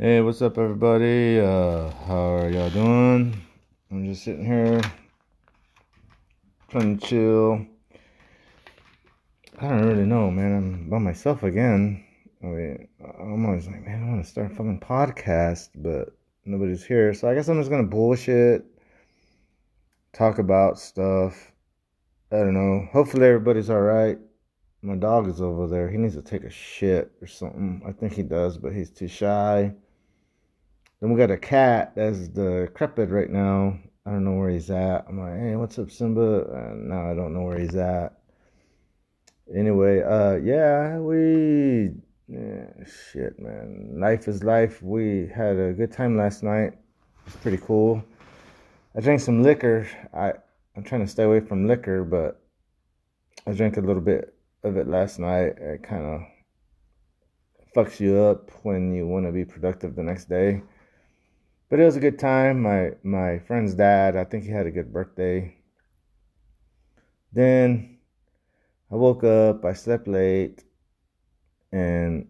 Hey, what's up, everybody? Uh, how are y'all doing? I'm just sitting here trying to chill. I don't really know, man. I'm by myself again. I mean, I'm always like, man, I want to start a fucking podcast, but nobody's here. So I guess I'm just gonna bullshit, talk about stuff. I don't know. Hopefully everybody's all right. My dog is over there. He needs to take a shit or something. I think he does, but he's too shy. Then we got a cat that's the decrepit right now. I don't know where he's at. I'm like, hey, what's up, Simba? And now I don't know where he's at. Anyway, uh, yeah, we, yeah, shit, man. Life is life. We had a good time last night. It's pretty cool. I drank some liquor. I, I'm trying to stay away from liquor, but I drank a little bit of it last night. It kind of fucks you up when you want to be productive the next day. But it was a good time. My my friend's dad, I think he had a good birthday. Then I woke up, I slept late, and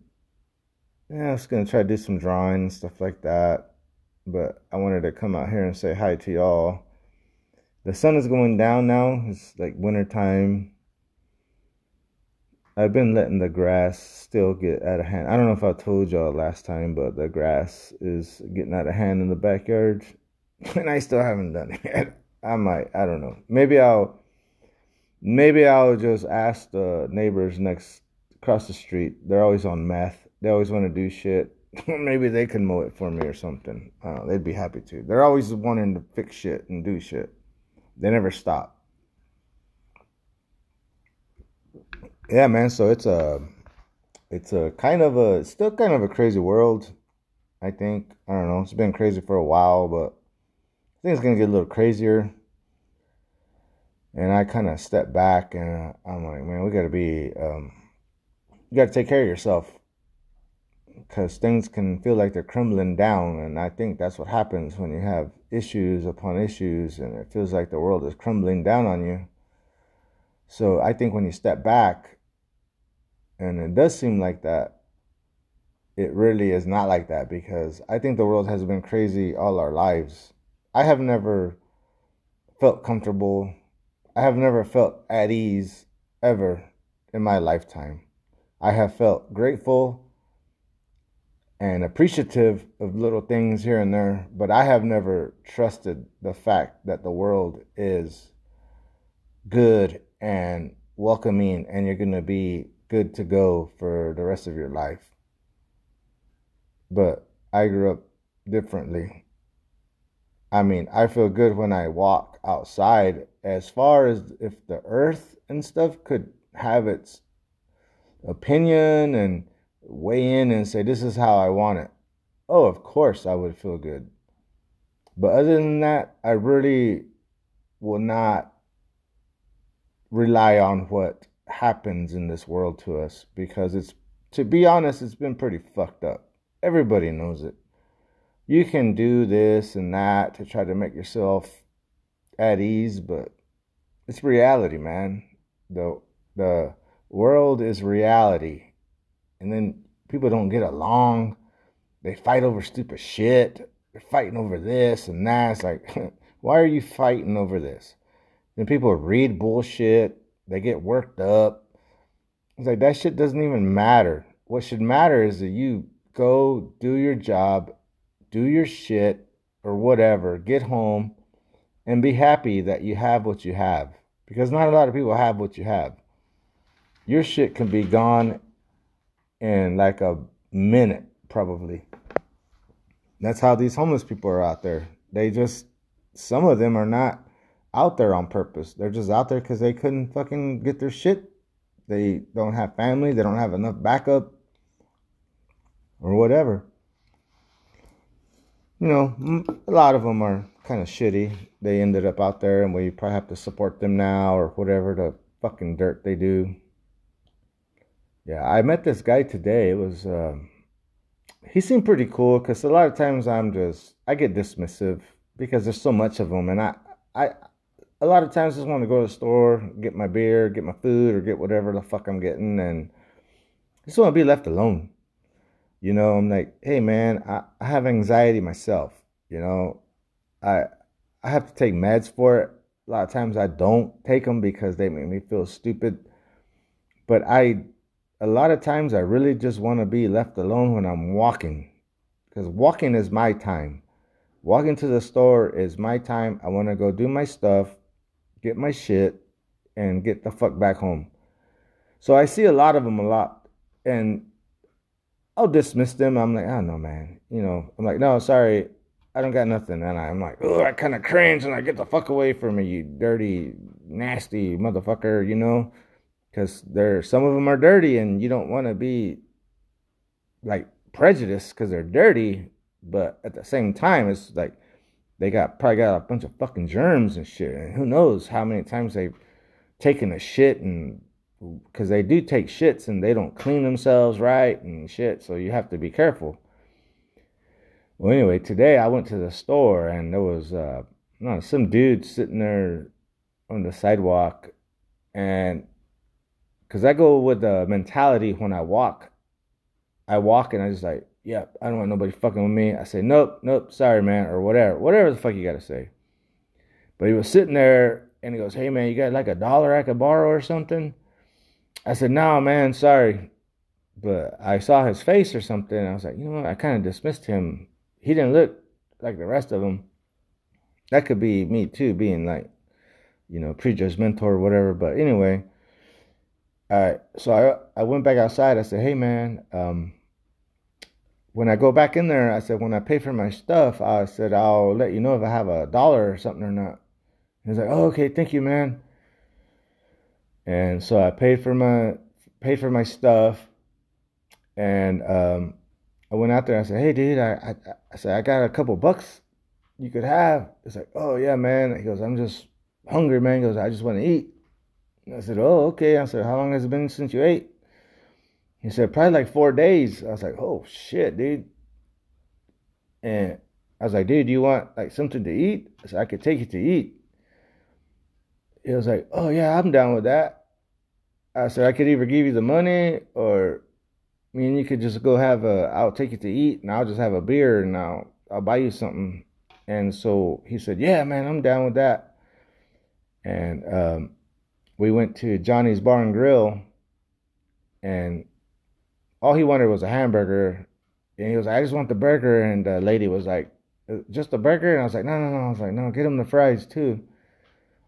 yeah, I was gonna try to do some drawing and stuff like that. But I wanted to come out here and say hi to y'all. The sun is going down now. It's like winter time. I've been letting the grass still get out of hand. I don't know if I told y'all last time, but the grass is getting out of hand in the backyard, and I still haven't done it yet. I might. I don't know. Maybe I'll. Maybe I'll just ask the neighbors next across the street. They're always on meth. They always want to do shit. maybe they can mow it for me or something. They'd be happy to. They're always wanting to fix shit and do shit. They never stop. Yeah, man. So it's a, it's a kind of a, still kind of a crazy world. I think I don't know. It's been crazy for a while, but I think it's gonna get a little crazier. And I kind of step back, and I'm like, man, we gotta be, um, you gotta take care of yourself, because things can feel like they're crumbling down, and I think that's what happens when you have issues upon issues, and it feels like the world is crumbling down on you. So I think when you step back and it does seem like that. It really is not like that because I think the world has been crazy all our lives. I have never felt comfortable. I have never felt at ease ever in my lifetime. I have felt grateful and appreciative of little things here and there, but I have never trusted the fact that the world is good and welcoming and you're going to be good to go for the rest of your life. But I grew up differently. I mean, I feel good when I walk outside. As far as if the earth and stuff could have its opinion and weigh in and say, this is how I want it. Oh, of course I would feel good. But other than that, I really will not rely on what happens in this world to us because it's, to be honest, it's been pretty fucked up. Everybody knows it. You can do this and that to try to make yourself at ease, but it's reality, man. The the world is reality. And then people don't get along. They fight over stupid shit. They're fighting over this and that. It's like, why are you fighting over this? And people read bullshit they get worked up. It's like that shit doesn't even matter. What should matter is that you go do your job, do your shit or whatever, get home and be happy that you have what you have. Because not a lot of people have what you have. Your shit can be gone in like a minute, probably. That's how these homeless people are out there. They just, some of them are not out there on purpose. They're just out there because they couldn't fucking get their shit. They don't have family. They don't have enough backup or whatever. You know, a lot of them are kind of shitty. They ended up out there and we probably have to support them now or whatever the fucking dirt they do. Yeah, I met this guy today. It was, uh, he seemed pretty cool because a lot of times I'm just, I get dismissive because there's so much of them and I, I, a lot of times I just want to go to the store, get my beer, get my food, or get whatever the fuck I'm getting, and I just want to be left alone. You know, I'm like, hey man, I, I have anxiety myself. You know, I I have to take meds for it. A lot of times I don't take them because they make me feel stupid. But I, a lot of times I really just want to be left alone when I'm walking, because walking is my time. Walking to the store is my time. I want to go do my stuff, get my shit, and get the fuck back home. So I see a lot of them a lot, and I'll dismiss them. I'm like, I don't know, man. You know, I'm like, no, sorry, I don't got nothing. And I'm like, oh, I kind of cringe and I get the fuck away from me, you dirty, nasty motherfucker, you know? Because there, some of them are dirty and you don't want to be like prejudiced because they're dirty. But at the same time, it's like they got probably got a bunch of fucking germs and shit. And who knows how many times they've taken a shit and because they do take shits and they don't clean themselves right and shit. So you have to be careful. Well, anyway, today I went to the store and there was uh, know, some dude sitting there on the sidewalk, and because I go with the mentality when I walk, I walk and I just like, yeah, I don't want nobody fucking with me. I say, nope, nope, sorry, man, or whatever, whatever the fuck you gotta say. But he was sitting there and he goes, hey, man, you got like a dollar I could borrow or something? I said, no, man, sorry. But I saw his face or something. I was like, you know what? I kind of dismissed him. He didn't look like the rest of them. That could be me too, being like, you know, prejudgmental or whatever. But anyway, all right. so I I went back outside. I said, hey man, um, when I go back in there, I said when I pay for my stuff, I said I'll let you know if I have a dollar or something or not. He's like, oh okay, thank you, man. And so I paid for my paid for my stuff, and um, I went out there. I said, "Hey, dude, I, I I said I got a couple bucks you could have." It's like, "Oh yeah, man." He goes, "I'm just hungry, man." He goes, "I just want to eat." And I said, "Oh, okay." I said, "How long has it been since you ate?" He said, "Probably like four days." I was like, "Oh shit, dude." And I was like, "Dude, do you want like something to eat?" I said, "I could take you to eat." He was like, "Oh yeah, I'm down with that." I said I could either give you the money or I mean you could just go have a I'll take you to eat and I'll just have a beer and I'll I'll buy you something. And so he said, Yeah, man, I'm down with that. And um, we went to Johnny's Bar and Grill and all he wanted was a hamburger. And he was like, I just want the burger. And the lady was like, uh, just the burger? And I was like, no, no, no. I was like, no, get him the fries too.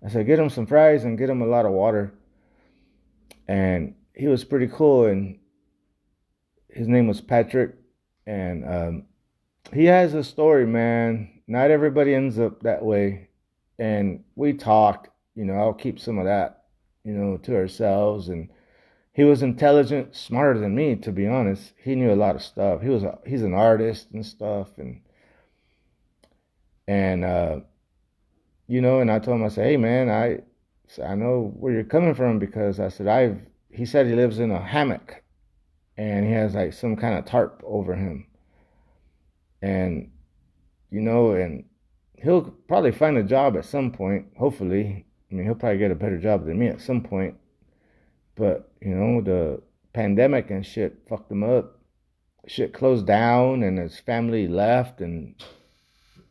I said, get him some fries and get him a lot of water and he was pretty cool. And his name was Patrick, and um, he has a story, man. Not everybody ends up that way, and we talked. You know, I'll keep some of that, you know, to ourselves. And he was intelligent, smarter than me, to be honest. He knew a lot of stuff. He was a, he's an artist and stuff, and and uh, you know, and I told him, I said, hey man, I I know where you're coming from because I said I've he said he lives in a hammock and he has like some kind of tarp over him. And you know, and he'll probably find a job at some point, hopefully. I mean, he'll probably get a better job than me at some point. But, you know, the pandemic and shit fucked him up. Shit closed down and his family left and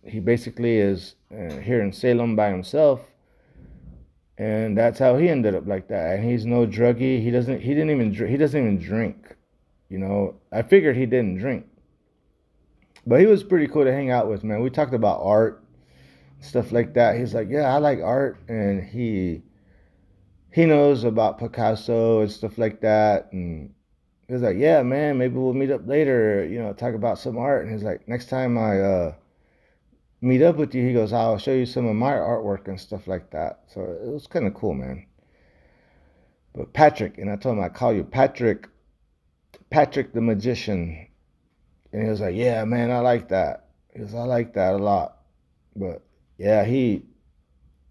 he basically is uh, here in Salem by himself and that's how he ended up like that. And he's no druggie. He doesn't. He didn't even. He doesn't even drink. You know. I figured he didn't drink, but he was pretty cool to hang out with. Man, we talked about art, stuff like that. He's like, yeah, I like art, and he he knows about Picasso and stuff like that. And he was like, yeah, man, maybe we'll meet up later. You know, talk about some art. And he's like, next time I. uh meet up with you, he goes, I'll show you some of my artwork and stuff like that. So it was kind of cool, man. But Patrick, and I told him I call you Patrick, Patrick the magician. And he was like, Yeah, man, I like that. He goes, I like that a lot. But yeah, he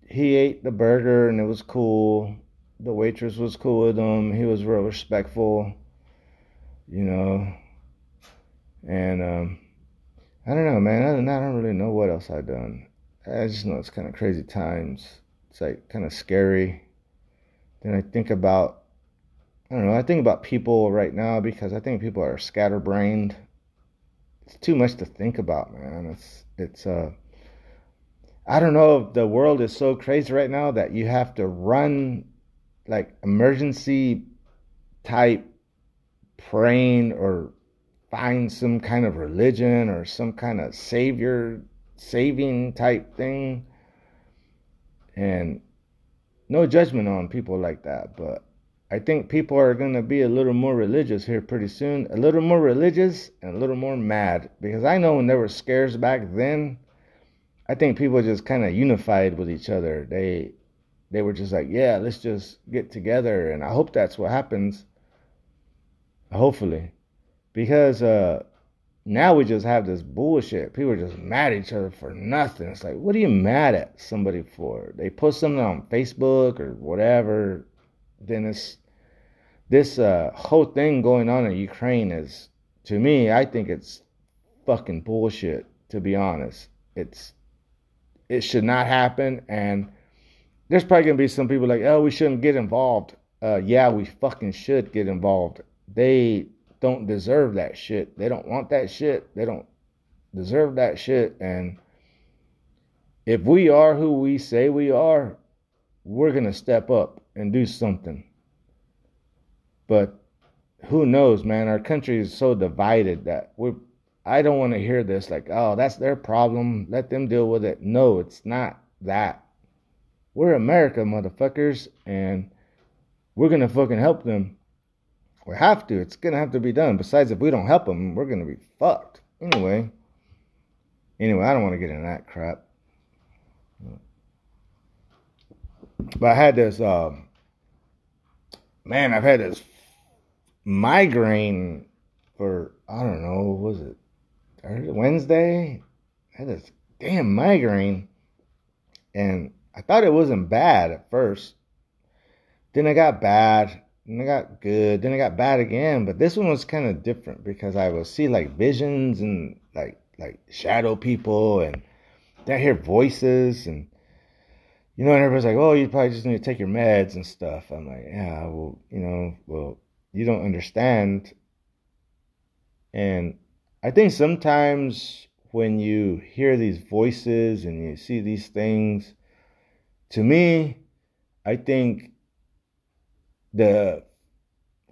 he ate the burger and it was cool. The waitress was cool with him. He was real respectful, you know. And um I don't know, man. Than that, I don't really know what else I've done. I just know it's kind of crazy times. It's like kind of scary. Then I think about, I don't know, I think about people right now because I think people are scatterbrained it's too much to think about, man. It's it's uh I don't know if the world is so crazy right now that you have to run like emergency type praying or find some kind of religion or some kind of savior saving type thing. And no judgment on people like that but i think people are going to be a little more religious here pretty soon. A little more religious and a little more mad because i know when there were scares back then i think people just kind of unified with each other. They they were just like yeah let's just get together and i hope that's what happens hopefully because uh, now we just have this bullshit. People are just mad at each other for nothing. It's like, what are you mad at somebody for? They post something on Facebook or whatever. Then it's this uh, whole thing going on in Ukraine is, to me, I think it's fucking bullshit. To be honest, it's it should not happen. And there's probably gonna be some people like, oh, we shouldn't get involved. Uh, yeah, we fucking should get involved. They don't deserve that shit. They don't want that shit. They don't deserve that shit. And if we are who we say we are, we're going to step up and do something. But who knows, man? Our country is so divided that we I don't want to hear this like, oh, that's their problem. Let them deal with it. No, it's not that. We're America, motherfuckers, and we're to fucking help them we have to. It's gonna have to be done. Besides, if we don't help them, we're gonna be fucked. Anyway. Anyway, I don't want to get into that crap. But I had this. Um, man, I've had this migraine for I don't know. was it Wednesday? I had this damn migraine, and I thought it wasn't bad at first. Then it got bad and it got good, then it got bad again. But this one was kind of different because I would see like visions and like like shadow people, and then I hear voices, and you know, and everybody's like, "Oh, you probably just need to take your meds and stuff." I'm like, "Yeah, well, you know, well, you don't understand." And I think sometimes when you hear these voices and you see these things, to me, I think the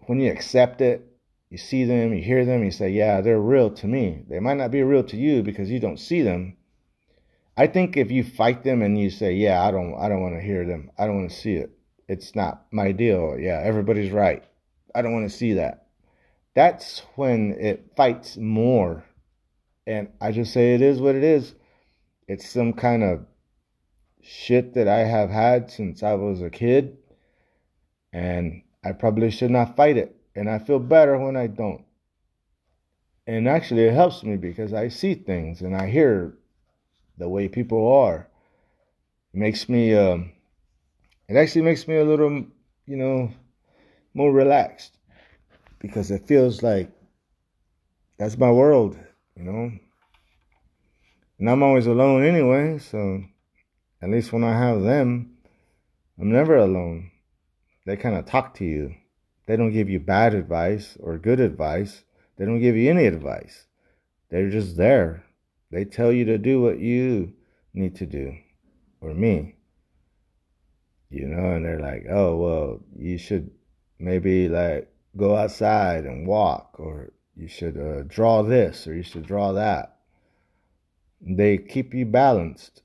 when you accept it, you see them, you hear them, you say, yeah, they're real to me. They might not be real to you because you don't see them. I think if you fight them and you say, yeah, I don't I don't want to hear them. I don't want to see it. It's not my deal. Yeah, everybody's right. I don't want to see that. That's when it fights more. And I just say it is what it is. It's some kind of shit that I have had since I was a kid and I probably should not fight it. And I feel better when I don't. And actually, it helps me because I see things and I hear the way people are. It makes me, um, it actually makes me a little, you know, more relaxed because it feels like that's my world, you know. And I'm always alone anyway, so at least when I have them, I'm never alone they kind of talk to you. They don't give you bad advice or good advice. They don't give you any advice. They're just there. They tell you to do what you need to do, or me. You know, and they're like, oh, well, you should maybe like go outside and walk, or you should uh, draw this, or you should draw that. They keep you balanced.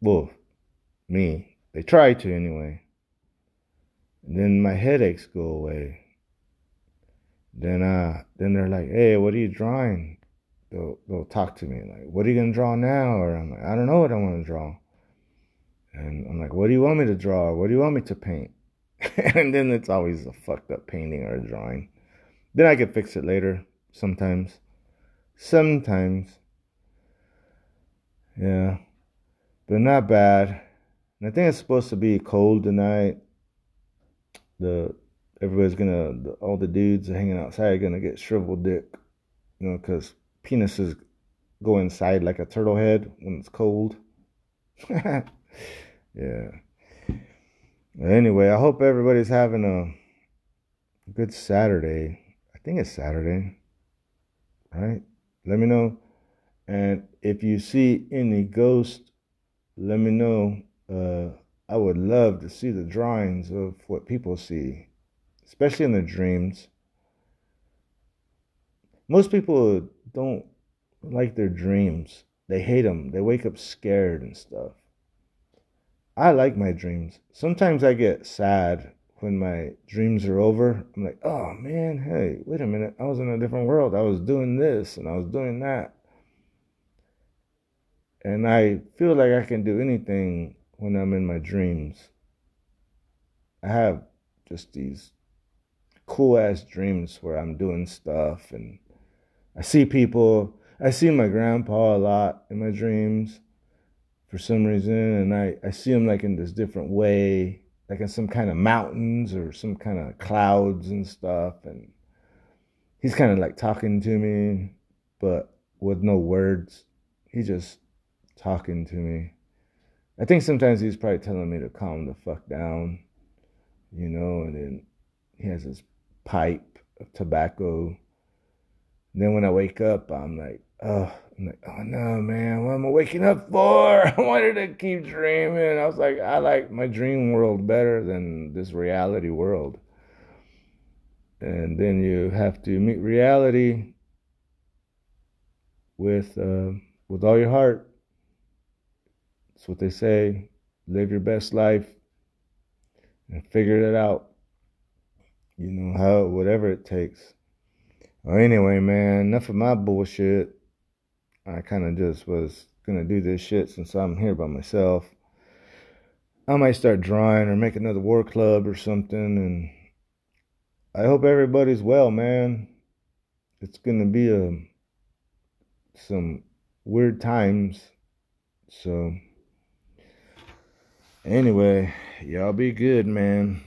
Well, me. They try to anyway. Then my headaches go away. Then uh then they're like, hey, what are you drawing? They'll they'll talk to me like, what are you gonna draw now? Or I'm like, I don't know what I want to draw. And I'm like, what do you want me to draw? What do you want me to paint? and then it's always a fucked up painting or a drawing. Then I can fix it later, sometimes. Sometimes. Yeah. But not bad. And I think it's supposed to be cold tonight the everybody's gonna the, all the dudes hanging outside are gonna get shriveled dick, you know, because penises go inside like a turtle head when it's cold. yeah. Anyway, I hope everybody's having a good Saturday. I think it's Saturday, right? Let me know. And if you see any ghosts, let me know. Uh, I would love to see the drawings of what people see, especially in their dreams. Most people don't like their dreams. They hate them. They wake up scared and stuff. I like my dreams. Sometimes I get sad when my dreams are over. I'm like, oh man, hey, wait a minute. I was in a different world. I was doing this and I was doing that. And I feel like I can do anything when I'm in my dreams. I have just these cool ass dreams where I'm doing stuff and I see people. I see my grandpa a lot in my dreams for some reason, and I, I see him like in this different way, like in some kind of mountains or some kind of clouds and stuff. And he's kind of like talking to me, but with no words. He just talking to me. I think sometimes he's probably telling me to calm the fuck down, you know, and then he has his pipe of tobacco. And then when I wake up, I'm like, oh, I'm like, oh no, man, what am I waking up for? I wanted to keep dreaming. I was like, I like my dream world better than this reality world. And then you have to meet reality with uh, with all your heart. That's what they say. Live your best life and figure it out. You know how whatever it takes. Well, anyway, man, enough of my bullshit. I kind of just was gonna do this shit since I'm here by myself. I might start drawing or make another war club or something, and I hope everybody's well, man. It's gonna be a um, some weird times, so anyway, y'all be good, man.